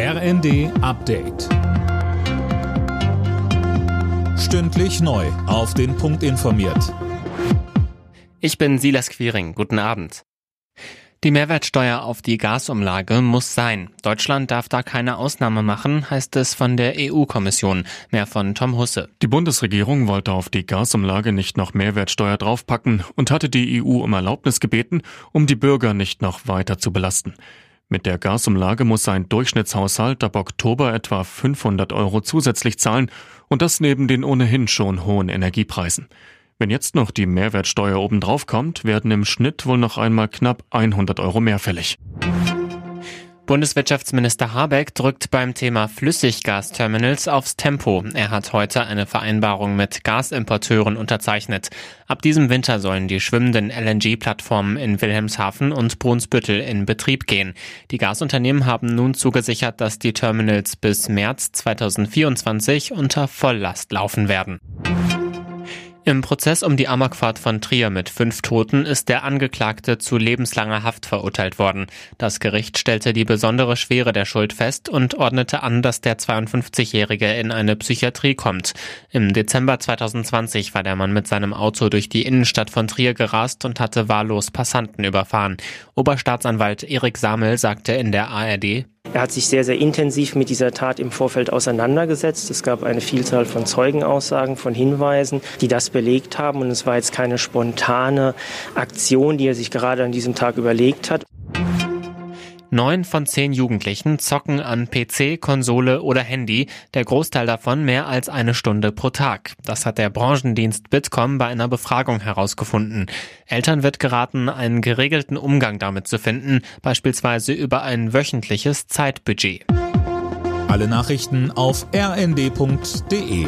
RND Update. Stündlich neu. Auf den Punkt informiert. Ich bin Silas Quiring. Guten Abend. Die Mehrwertsteuer auf die Gasumlage muss sein. Deutschland darf da keine Ausnahme machen, heißt es von der EU-Kommission. Mehr von Tom Husse. Die Bundesregierung wollte auf die Gasumlage nicht noch Mehrwertsteuer draufpacken und hatte die EU um Erlaubnis gebeten, um die Bürger nicht noch weiter zu belasten. Mit der Gasumlage muss ein Durchschnittshaushalt ab Oktober etwa 500 Euro zusätzlich zahlen und das neben den ohnehin schon hohen Energiepreisen. Wenn jetzt noch die Mehrwertsteuer obendrauf kommt, werden im Schnitt wohl noch einmal knapp 100 Euro mehr fällig. Bundeswirtschaftsminister Habeck drückt beim Thema Flüssiggasterminals aufs Tempo. Er hat heute eine Vereinbarung mit Gasimporteuren unterzeichnet. Ab diesem Winter sollen die schwimmenden LNG-Plattformen in Wilhelmshaven und Brunsbüttel in Betrieb gehen. Die Gasunternehmen haben nun zugesichert, dass die Terminals bis März 2024 unter Volllast laufen werden. Im Prozess um die Amokfahrt von Trier mit fünf Toten ist der Angeklagte zu lebenslanger Haft verurteilt worden. Das Gericht stellte die besondere Schwere der Schuld fest und ordnete an, dass der 52-Jährige in eine Psychiatrie kommt. Im Dezember 2020 war der Mann mit seinem Auto durch die Innenstadt von Trier gerast und hatte wahllos Passanten überfahren. Oberstaatsanwalt Erik Samel sagte in der ARD, er hat sich sehr, sehr intensiv mit dieser Tat im Vorfeld auseinandergesetzt. Es gab eine Vielzahl von Zeugenaussagen, von Hinweisen, die das belegt haben. Und es war jetzt keine spontane Aktion, die er sich gerade an diesem Tag überlegt hat. Neun von zehn Jugendlichen zocken an PC, Konsole oder Handy, der Großteil davon mehr als eine Stunde pro Tag. Das hat der Branchendienst Bitkom bei einer Befragung herausgefunden. Eltern wird geraten, einen geregelten Umgang damit zu finden, beispielsweise über ein wöchentliches Zeitbudget. Alle Nachrichten auf rnd.de